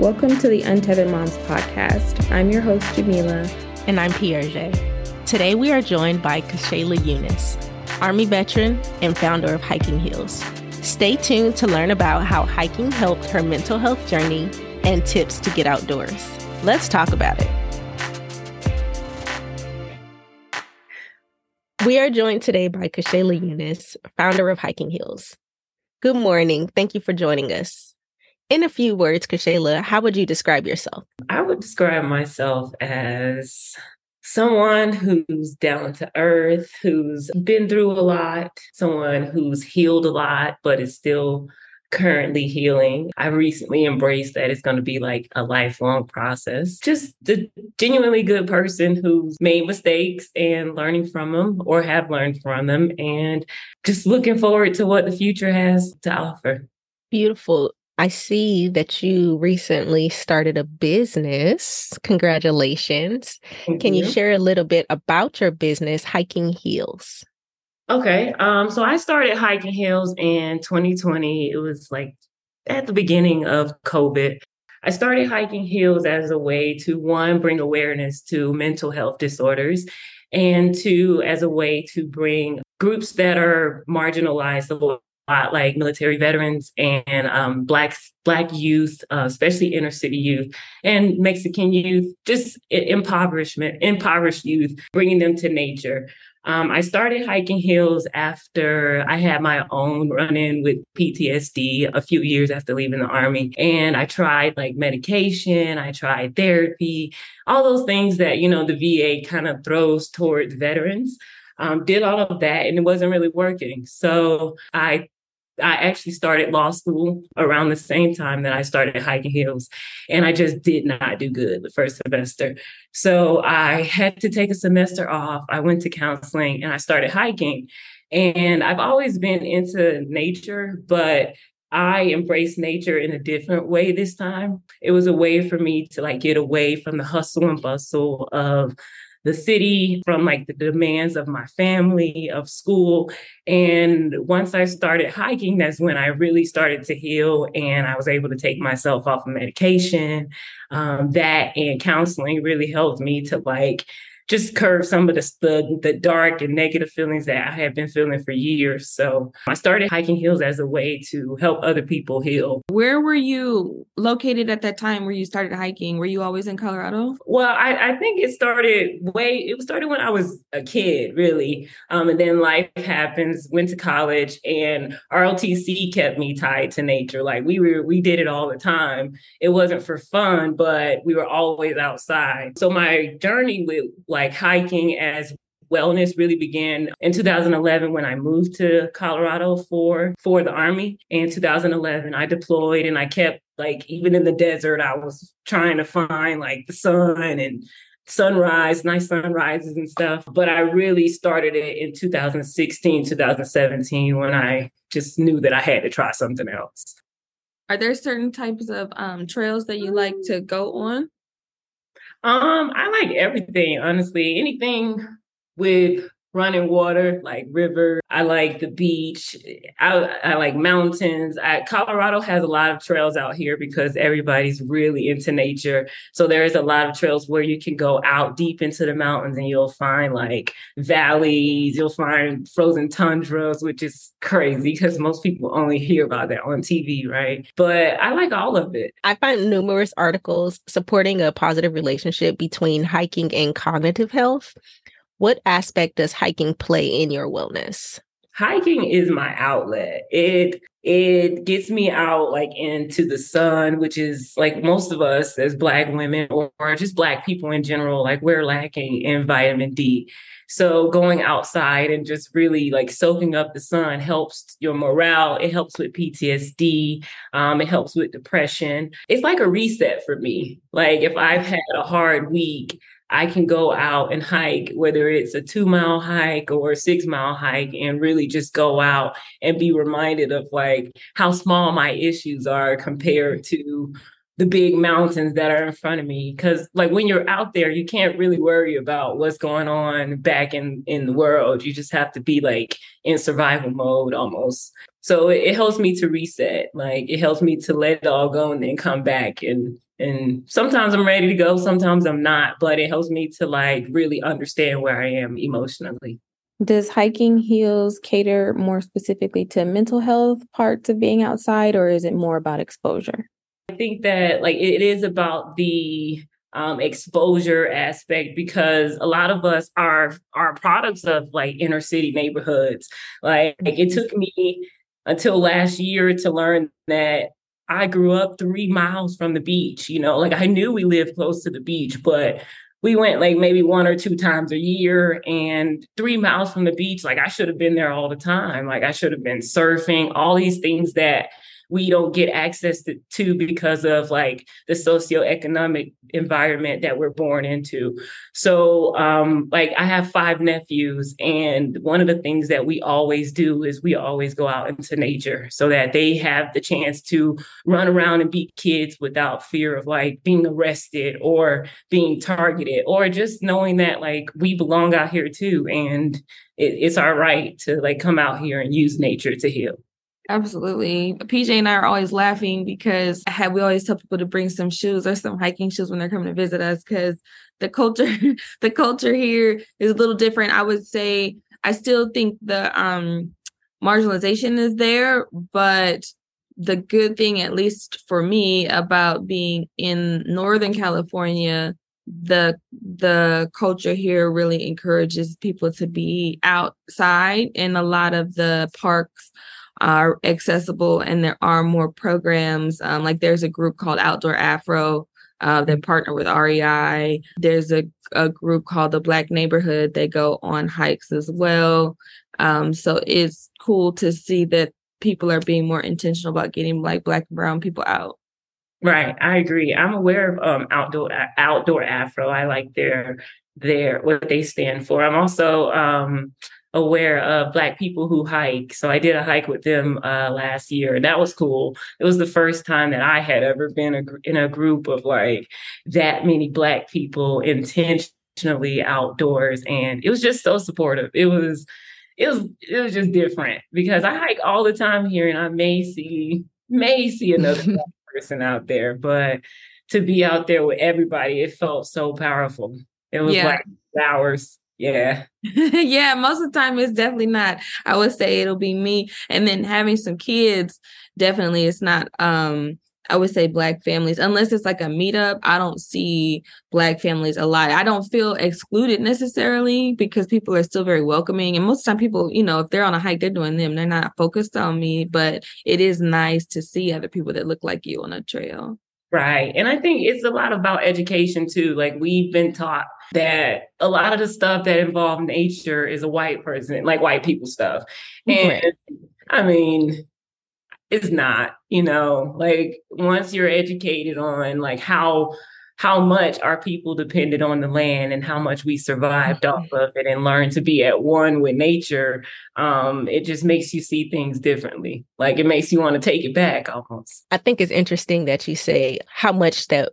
Welcome to the Untethered Moms podcast. I'm your host, Jamila. And I'm PJ. Today we are joined by Kashayla Unis, Army veteran and founder of Hiking Heals. Stay tuned to learn about how hiking helped her mental health journey and tips to get outdoors. Let's talk about it. We are joined today by Kashayla Unis, founder of Hiking Heals. Good morning. Thank you for joining us. In a few words, Kashayla, how would you describe yourself? I would describe myself as someone who's down to earth, who's been through a lot, someone who's healed a lot, but is still currently healing. I recently embraced that it's going to be like a lifelong process. Just a genuinely good person who's made mistakes and learning from them or have learned from them and just looking forward to what the future has to offer. Beautiful. I see that you recently started a business. Congratulations. Thank Can you. you share a little bit about your business, Hiking Heals? Okay. Um, so I started Hiking Heals in 2020. It was like at the beginning of COVID. I started Hiking Heals as a way to one, bring awareness to mental health disorders, and two, as a way to bring groups that are marginalized lot, like military veterans and um, black black youth, uh, especially inner city youth and Mexican youth, just impoverishment, impoverished youth, bringing them to nature. Um, I started Hiking Heals after I had my own run in with PTSD a few years after leaving the army. And I tried like medication, I tried therapy, all those things that, you know, the VA kind of throws towards veterans. Um, did all of that and it wasn't really working. So I I actually started law school around the same time that I started Hiking Heals, and I just did not do good the first semester. So I had to take a semester off. I went to counseling and I started hiking. And I've always been into nature, but I embraced nature in a different way this time. It was a way for me to like get away from the hustle and bustle of the city, from like the demands of my family, of school. And once I started hiking, that's when I really started to heal and I was able to take myself off of medication. Um, that and counseling really helped me to like just curb some of the, the, the dark and negative feelings that I had been feeling for years. So I started Hiking Heals as a way to help other people heal. Where were you located at that time where you started hiking? Were you always in Colorado? Well, I, I think it started way it started when I was a kid, really. Um, and then life happens, went to college, and ROTC kept me tied to nature. Like we were we did it all the time. It wasn't for fun, but we were always outside. So my journey with like like hiking as wellness really began in 2011 when I moved to Colorado for for the army. In 2011, I deployed and I kept like even in the desert, I was trying to find like the sun and sunrise, nice sunrises and stuff. But I really started it in 2016, 2017 when I just knew that I had to try something else. Are there certain types of um, trails that you like to go on? Um, I like everything, honestly. Anything with running water, like river. I like the beach. I, I like mountains. I, Colorado has a lot of trails out here because everybody's really into nature. So there is a lot of trails where you can go out deep into the mountains and you'll find like valleys. You'll find frozen tundras, which is crazy because most people only hear about that on TV, right? But I like all of it. I find numerous articles supporting a positive relationship between hiking and cognitive health. What aspect does hiking play in your wellness? Hiking is my outlet. It it gets me out like into the sun, which is like most of us as black women or, or just black people in general, like we're lacking in vitamin D. So going outside and just really like soaking up the sun helps your morale. It helps with PTSD. Um, it helps with depression. It's like a reset for me. Like if I've had a hard week, I can go out and hike, whether it's a two mile hike or a six mile hike, and really just go out and be reminded of like how small my issues are compared to the big mountains that are in front of me. Because like when you're out there you can't really worry about what's going on back in in the world. You just have to be like in survival mode almost. So it, it helps me to reset. Like it helps me to let it all go and then come back and and sometimes I'm ready to go, sometimes I'm not, but it helps me to like really understand where I am emotionally. Does Hiking Heals cater more specifically to mental health parts of being outside, or is it more about exposure? I think that like it is about the um, exposure aspect because a lot of us are are products of like inner city neighborhoods. Like, like it took me until last year to learn that I grew up three miles from the beach. You know, like I knew we lived close to the beach, but we went like maybe one or two times a year and three miles from the beach. Like I should have been there all the time. Like I should have been surfing, all these things that we don't get access to, because of like the socioeconomic environment that we're born into. So, um, like I have five nephews, and one of the things that we always do is we always go out into nature so that they have the chance to run around and beat kids without fear of like being arrested or being targeted or just knowing that like we belong out here too. And it, it's our right to like come out here and use nature to heal. Absolutely. PJ and I are always laughing because have we always tell people to bring some shoes or some hiking shoes when they're coming to visit us because the culture the culture here is a little different. I would say I still think the um marginalization is there, but the good thing at least for me about being in northern California the the culture here really encourages people to be outside in a lot of the parks are accessible and there are more programs. Um, like there's a group called Outdoor Afro uh, that partner with REI. There's a, a group called the Black Neighborhood. They go on hikes as well. Um, so it's cool to see that people are being more intentional about getting like Black and Brown people out. Right, I agree. I'm aware of um, outdoor outdoor Afro. I like their their what they stand for. I'm also um, aware of black people who hike. So I did a hike with them uh, last year, and that was cool. It was the first time that I had ever been a, in a group of like that many black people intentionally outdoors, and it was just so supportive. It was. It was it was just different because I hike all the time here and I may see may see another person out there, but to be out there with everybody, it felt so powerful. It was yeah. like hours yeah. yeah, most of the time it's definitely not. I would say it'll be me. And then having some kids, definitely it's not um I would say black families, unless it's like a meetup, I don't see black families a lot. I don't feel excluded necessarily because people are still very welcoming. And most of the time people, you know, if they're on a hike, they're doing them. They're not focused on me, but it is nice to see other people that look like you on a trail. Right. And I think it's a lot about education too. Like we've been taught that a lot of the stuff that involve nature is a white person, like white people stuff. And right. I mean, it's not, you know, like once you're educated on like how how much our people depended on the land and how much we survived off mm-hmm. of it and learned to be at one with nature um, it just makes you see things differently. Like it makes you want to take it back almost. I think it's interesting that you say how much that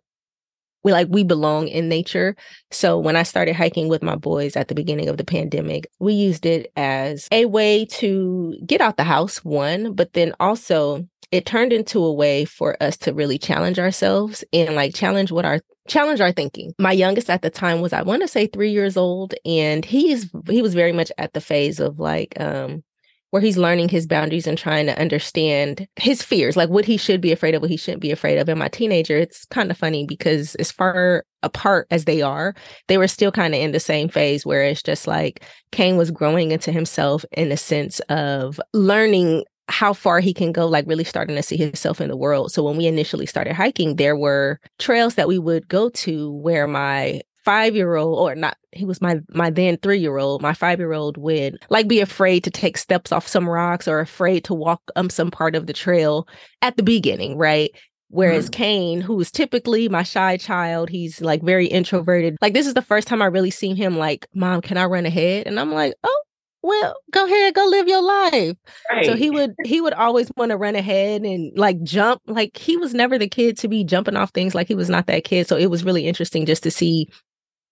we like we belong in nature. So when i started hiking with my boys at the beginning of the pandemic we used it as a way to get out the house one but then also it turned into a way for us to really challenge ourselves and like challenge what our challenge our thinking. My youngest at the time was I want to say 3 years old and he's he was very much at the phase of like um where he's learning his boundaries and trying to understand his fears, like what he should be afraid of, what he shouldn't be afraid of. And my teenager, it's kind of funny because as far apart as they are, they were still kind of in the same phase where it's just like Kane was growing into himself in a sense of learning how far he can go, like really starting to see himself in the world. So when we initially started hiking, there were trails that we would go to where my five year old or not he was my my then three year old my five year old would like be afraid to take steps off some rocks or afraid to walk um some part of the trail at the beginning right Whereas mm-hmm. Kane, who is typically my shy child, he's like very introverted. Like this is the first time I really seen him like, "Mom, can I run ahead?" And I'm like, "Oh, well go ahead go live your life right. so he would he would always want to run ahead and like jump like he was never the kid to be jumping off things like he was not that kid so it was really interesting just to see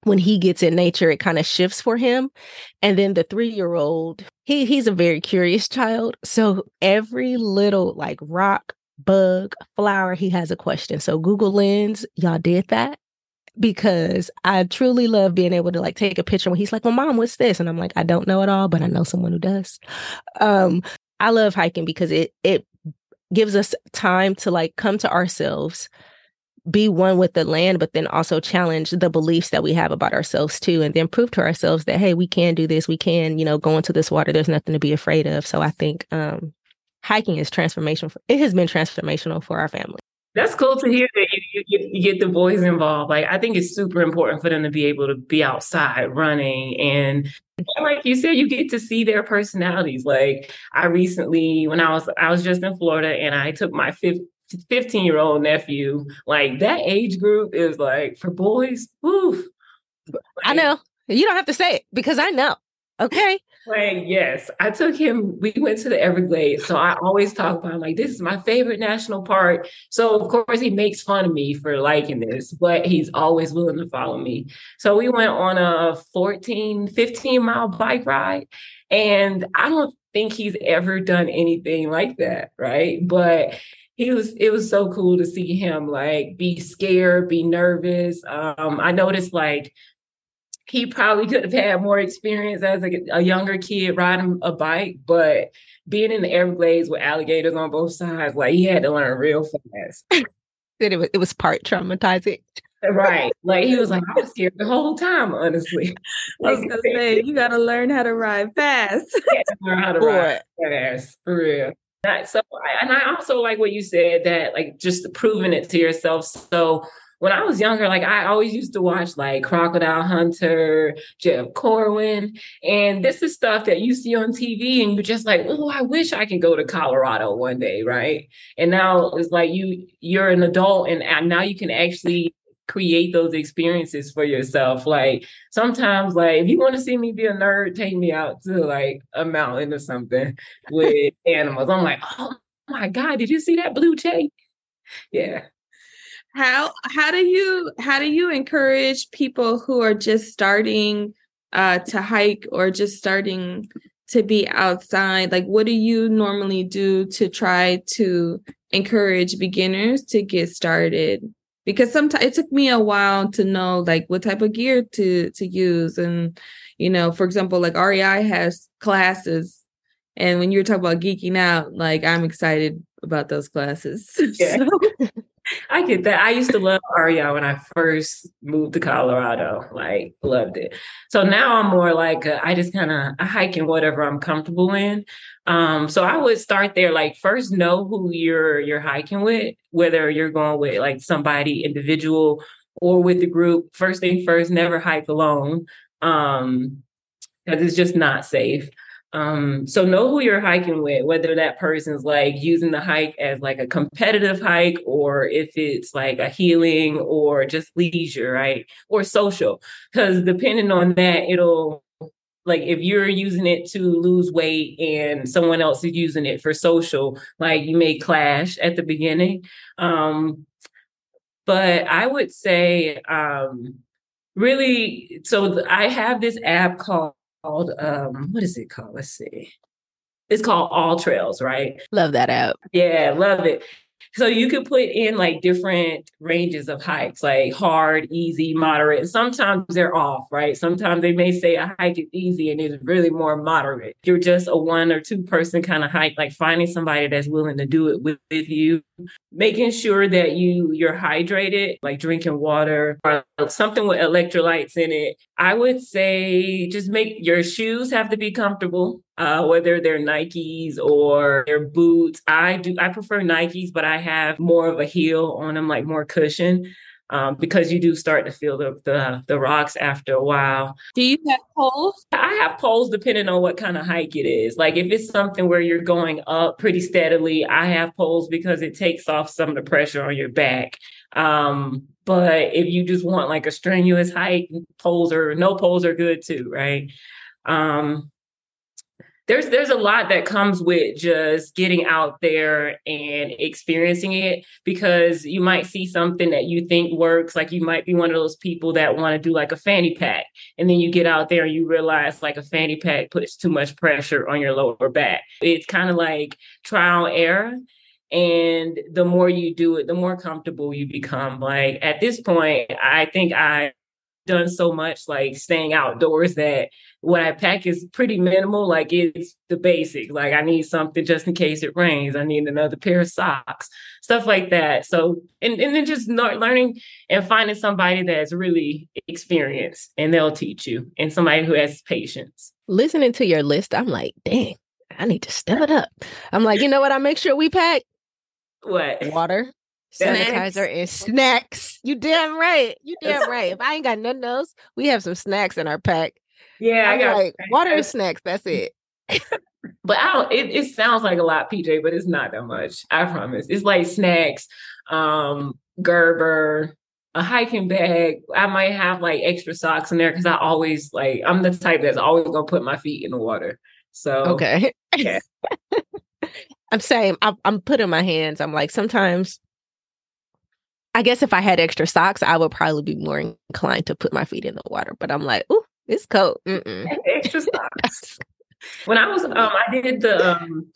when he gets in nature, it kind of shifts for him. And then the three year old, he he's a very curious child. So every little like rock, bug, flower, he has a question. So Google Lens, y'all did that because I truly love being able to like take a picture when he's like, Well, mom, what's this? And I'm like, I don't know it all, but I know someone who does. Um, I love hiking because it it gives us time to like come to ourselves be one with the land, but then also challenge the beliefs that we have about ourselves too, and then prove to ourselves that hey, we can do this. We can, you know, go into this water. There's nothing to be afraid of. So I think um, hiking is transformational. For, it has been transformational for our family. That's cool to hear that you, you, you, get the boys involved. Like I think it's super important for them to be able to be outside running and like you said, you get to see their personalities. Like I recently, when I was I was just in Florida and I took my fifth 15 year old nephew, like that age group is like for boys. Whew, I know. You don't have to say it because I know. Okay. Like, yes, I took him. We went to the Everglades. So I always talk about, him like, this is my favorite national park. So, of course, he makes fun of me for liking this, but he's always willing to follow me. So we went on a 14, 15 mile bike ride. And I don't think he's ever done anything like that. Right. But he was it was so cool to see him like be scared be nervous um i noticed like he probably could have had more experience as a, a, younger kid riding a bike but being in the everglades with alligators on both sides like he had to learn real fast. It was, it was part traumatizing. Right. Like he was like i was scared the whole time honestly. I was gonna say you gotta learn how to ride fast. Learn how to ride fast for real. So, and I also like what you said that like just proving it to yourself. So when I was younger, like I always used to watch like Crocodile Hunter, Jeff Corwin, and this is stuff that you see on TV, and you're just like, oh, I wish I could go to Colorado one day, right? And now it's like you you're an adult, and uh, now you can actually create those experiences for yourself. Like sometimes, like if you want to see me be a nerd, take me out to like a mountain or something with animals. I'm like, oh my god, did you see that blue jay? Yeah. How how do you how do you encourage people who are just starting uh to hike or just starting to be outside? Like what do you normally do to try to encourage beginners to get started? because sometimes it took me a while to know like what type of gear to to use and you know for example like REI has classes and when you're talking about geeking out like I'm excited about those classes yeah. so. I get that. I used to love REI when I first moved to Colorado. Like, loved it. So now I'm more like a, I just kind of I hike in whatever I'm comfortable in. Um, so I would start there. Like, first know who you're you're hiking with, whether you're going with like somebody individual or with the group. First thing first, never hike alone. Um, because it's just not safe. Um, so know who you're hiking with, whether that person's like using the hike as like a competitive hike or if it's like a healing or just leisure, right? Or social. Because depending on that, it'll like if you're using it to lose weight and someone else is using it for social, like you may clash at the beginning. Um, but I would say um really so I have this app called called um what is it called? Let's see. It's called All Trails, right? Love that app. Yeah, love it. So you could put in like different ranges of hikes, like hard, easy, moderate. Sometimes they're off, right? Sometimes they may say a hike is easy and it's really more moderate. You're just a one or two person kind of hike, like finding somebody that's willing to do it with, with you, making sure that you you're hydrated, like drinking water or something with electrolytes in it. I would say just make your shoes have to be comfortable uh, whether they're Nikes or they're boots. I do I prefer Nikes, but I have more of a heel on them, like more cushion. Um, because you do start to feel the, the, the rocks after a while. Do you have poles? I have poles depending on what kind of hike it is. Like if it's something where you're going up pretty steadily, I have poles because it takes off some of the pressure on your back. Um, but if you just want like a strenuous hike, poles are no poles are good too, right? Um, there's there's a lot that comes with just getting out there and experiencing it because you might see something that you think works. Like you might be one of those people that want to do like a fanny pack and then you get out there and you realize like a fanny pack puts too much pressure on your lower back. It's kind of like trial and error and the more you do it the more comfortable you become. Like at this point i think i done so much like staying outdoors that what I pack is pretty minimal. Like it's the basic. Like I need something just in case it rains. I need another pair of socks, stuff like that. So and, and then just learning and finding somebody that's really experienced and they'll teach you and somebody who has patience. Listening to your list, I'm like, dang, I need to step it up. I'm like, you know what? I make sure we pack what water, sanitizer and snacks. You damn right. You damn right. If I ain't got nothing else, we have some snacks in our pack. Yeah, I'm I got like water and snacks. That's it. but I don't. It, it sounds like a lot, PJ, but it's not that much. I promise. It's like snacks, um, Gerber, a hiking bag. I might have like extra socks in there because I always like. I'm the type that's always gonna put my feet in the water. So okay. Yeah. I'm saying I'm, I'm putting my hands. I'm like sometimes I guess if I had extra socks, I would probably be more inclined to put my feet in the water. But I'm like, ooh, it's cold. extra socks. when I was, um, I did the, um,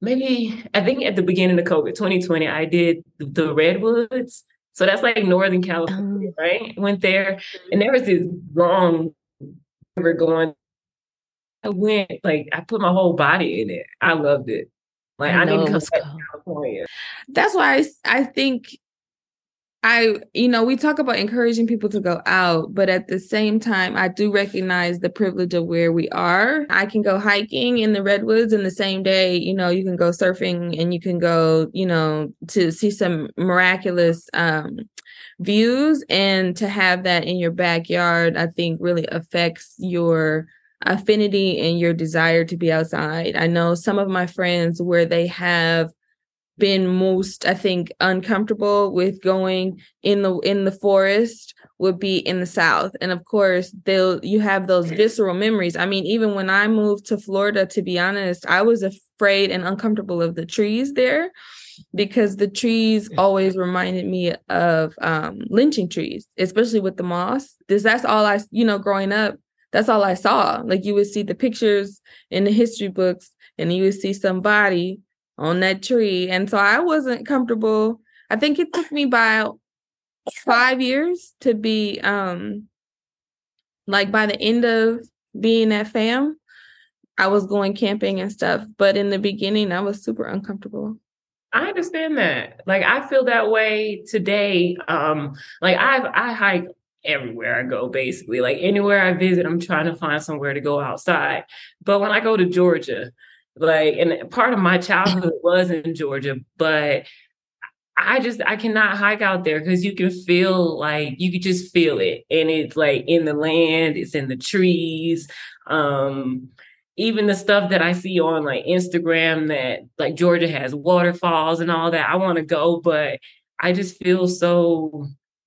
maybe I think at the beginning of COVID, 2020, I did the redwoods. So that's like Northern California, oh. right? Went there, and there was this long river going. I went like I put my whole body in it. I loved it. Like I, I to come to California. That's why I, I think I, you know, we talk about encouraging people to go out, but at the same time, I do recognize the privilege of where we are. I can go hiking in the redwoods in the same day. You know, you can go surfing and you can go, you know, to see some miraculous um, views. And to have that in your backyard, I think really affects your affinity and your desire to be outside. I know some of my friends where they have been most i think uncomfortable with going in the in the forest would be in the south. And of course they'll you have those visceral memories. I mean even when i moved to florida to be honest i was afraid and uncomfortable of the trees there because the trees always reminded me of um, lynching trees especially with the moss. This that's all i you know growing up that's all i saw. Like you would see the pictures in the history books and you would see somebody on that tree. And so I wasn't comfortable. I think it took me about five years to be um like by the end of being at fam, I was going camping and stuff. But in the beginning, I was super uncomfortable. I understand that. Like I feel that way today. Um, like I've I hike everywhere I go, basically. Like anywhere I visit, I'm trying to find somewhere to go outside. But when I go to Georgia, like, and part of my childhood was in Georgia, but I just I cannot hike out there because you can feel like you could just feel it. And it's like in the land, it's in the trees. Um, even the stuff that I see on like Instagram that like Georgia has waterfalls and all that. I want to go, but I just feel so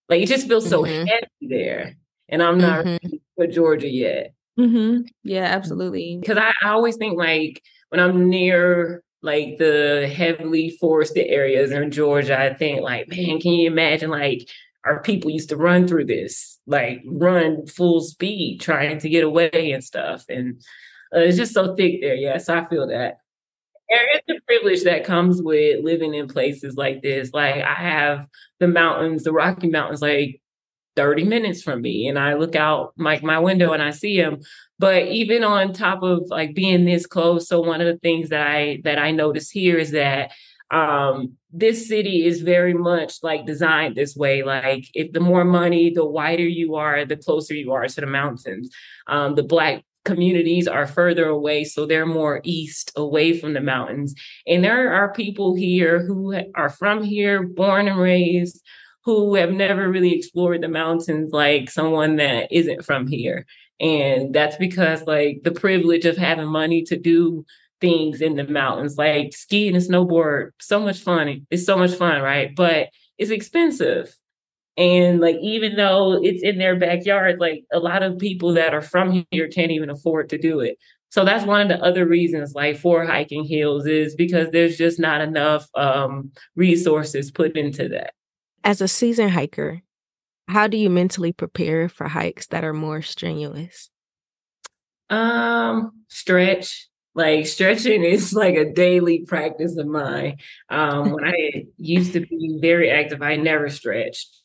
like it just feels so mm-hmm. heavy there. And I'm not mm-hmm. for Georgia yet. Mm-hmm. Yeah, absolutely. Because I, I always think like when I'm near like the heavily forested areas in Georgia, I think like, man, can you imagine like our people used to run through this, like run full speed trying to get away and stuff. And uh, it's just so thick there. Yes, I feel that. There is a privilege that comes with living in places like this. Like I have the mountains, the Rocky Mountains, like 30 minutes from me and I look out like my window and I see them. But even on top of like being this close, so one of the things that I that I notice here is that um this city is very much like designed this way. Like if the more money the wider you are the closer you are to the mountains. Um the black communities are further away so they're more east away from the mountains. And there are people here who are from here born and raised who have never really explored the mountains like someone that isn't from here. And that's because like the privilege of having money to do things in the mountains, like skiing and snowboard, so much fun. It's so much fun, right? But it's expensive. And like even though it's in their backyard, like a lot of people that are from here can't even afford to do it. so that's one of the other reasons like for Hiking Heals is because there's just not enough um, resources put into that as a seasoned hiker how do you mentally prepare for hikes that are more strenuous? Um stretch like stretching is like a daily practice of mine. Um when i used to be very active i never stretched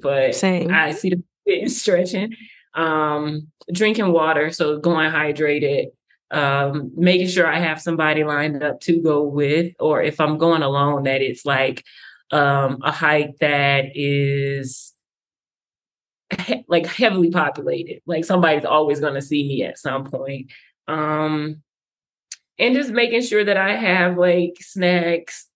but Same. i see the in stretching. Um drinking water so going hydrated um, making sure I have somebody lined up to go with, or if I'm going alone, that it's like um, a hike that is he- like heavily populated. Like somebody's always going to see me at some point. Um, and just making sure that I have like snacks,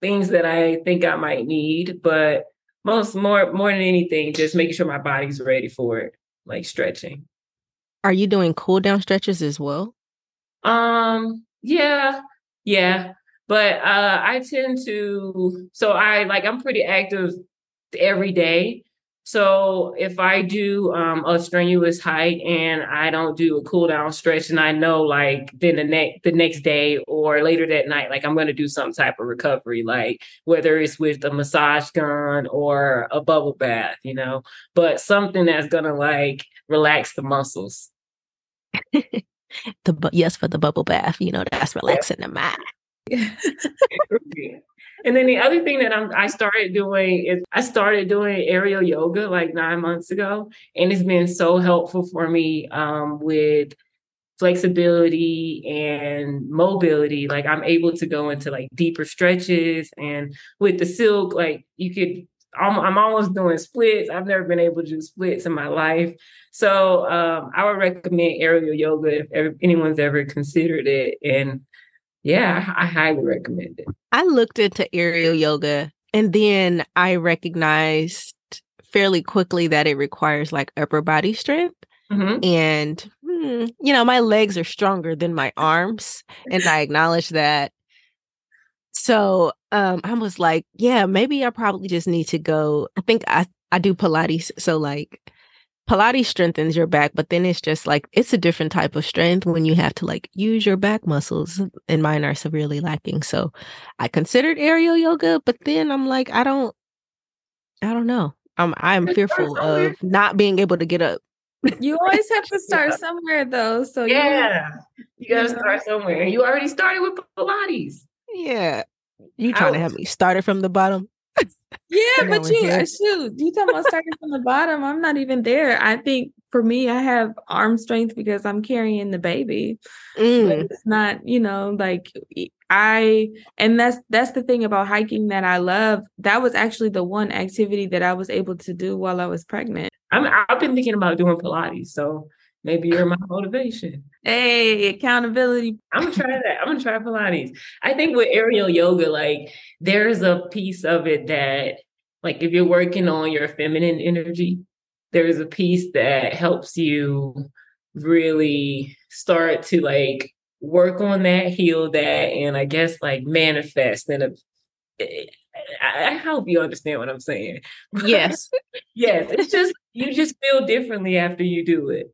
things that I think I might need, but most more more than anything, just making sure my body's ready for it, like stretching. Are you doing cool down stretches as well? Um, yeah, yeah. But uh I tend to so I like I'm pretty active every day. So if I do um a strenuous hike and I don't do a cool down stretch and I know like then the next the next day or later that night, like I'm gonna do some type of recovery, like whether it's with a massage gun or a bubble bath, you know, but something that's gonna like relax the muscles. the bu- yes for the bubble bath. You know that's relaxing the mind. and then the other thing that I'm, I started doing is I started doing aerial yoga like nine months ago, and it's been so helpful for me um, with flexibility and mobility. Like I'm able to go into like deeper stretches, and with the silk, like you could. I'm, I'm almost doing splits. I've never been able to do splits in my life. So um, I would recommend aerial yoga if ever, anyone's ever considered it. And yeah, I, highly recommend it. I looked into aerial yoga and then I recognized fairly quickly that it requires like upper body strength. Mhm. And, hmm, you know, my legs are stronger than my arms. And I acknowledge that. So um, I was like, yeah, maybe I probably just need to go. I think I, I do Pilates. So, like, Pilates strengthens your back, but then it's just like it's a different type of strength when you have to like use your back muscles, and mine are severely lacking. So I considered aerial yoga, but then I'm like, I don't, I don't know. I'm I'm fearful of not being able to get up. You always have to start somewhere though. So Yeah, you got to you know. start somewhere. You already started with Pilates. Yeah, you trying to have me started from the bottom? Yeah, but you here. uh, shoot, you talking about starting from the bottom. I'm not even there. I think for me, I have arm strength because I'm carrying the baby. But Mm, it's not, you know, like I and that's that's the thing about hiking that I love. That was actually the one activity that I was able to do while I was pregnant. I'm, I've been thinking about doing Pilates, so maybe you're my motivation. Hey, accountability. I'm gonna try that. I'm gonna try Pilates. I think with aerial yoga, like there's a piece of it that, like, if you're working on your feminine energy, there's a piece that helps you really start to like work on that, heal that, and I guess like manifest. And eh, eh, I, I hope you understand what I'm saying. yes, yes, it's just you just feel differently after you do it.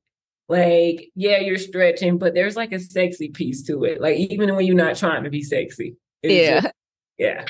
Like, yeah, you're stretching, but there's like a sexy piece to it. Like, even when you're not trying to be sexy. Yeah. just- yeah.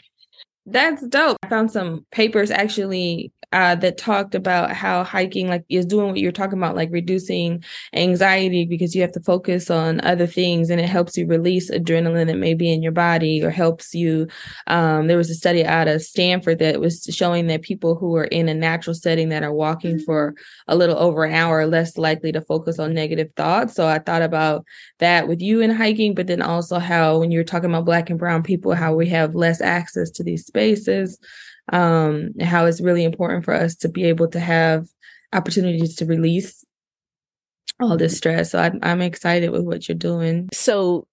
That's dope. I found some papers actually uh, that talked about how hiking like is doing what you're talking about, like reducing anxiety because you have to focus on other things and it helps you release adrenaline that may be in your body or helps you. Um, there was a study out of Stanford that was showing that people who are in a natural setting that are walking for a little over an hour are less likely to focus on negative thoughts. So I thought about that with you in hiking, but then also how when you're talking about black and brown people, how we have less access to these spaces, um, and how it's really important for us to be able to have opportunities to release all this stress. So I, I'm excited with what you're doing. So,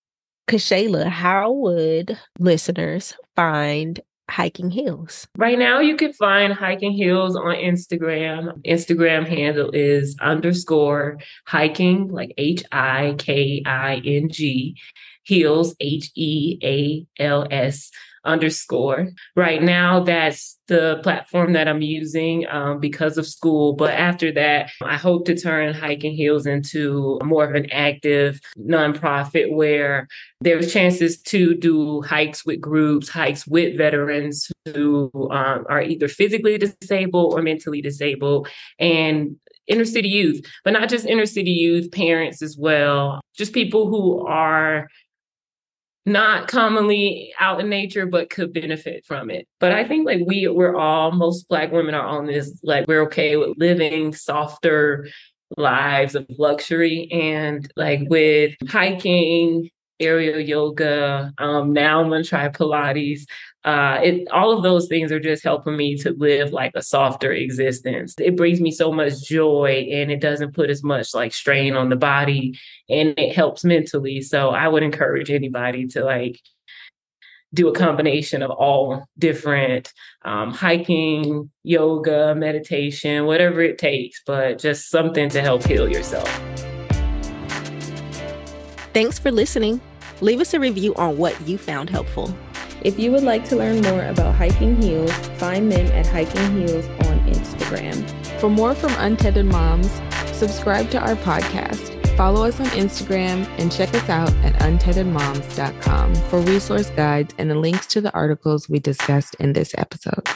Kashayla, how would listeners find Hiking Heals? Right now, you can find Hiking Heals on Instagram. Instagram handle is underscore hiking, like H I K I N G, Heals, H E A L S underscore. Right now, that's the platform that I'm using um, because of school. But after that, I hope to turn Hiking Heals into more of an active nonprofit where there's chances to do hikes with groups, hikes with veterans who um, are either physically disabled or mentally disabled, and inner city youth, but not just inner city youth, parents as well, just people who are not commonly out in nature but could benefit from it. But i think like we we're all most black women are on this like we're okay with living softer lives of luxury and like with hiking aerial yoga um now i'm gonna try pilates uh it all of those things are just helping me to live like a softer existence. It brings me so much joy and it doesn't put as much like strain on the body and it helps mentally. So i would encourage anybody to like do a combination of all different um, hiking yoga meditation whatever it takes but just something to help heal yourself. Thanks for listening leave us a review on what you found helpful if you would like to learn more about Hiking Heals, find them at Hiking Heals on Instagram. For more from Untethered Moms, subscribe to our podcast, follow us on Instagram, and check us out at untetheredmoms.com for resource guides and the links to the articles we discussed in this episode.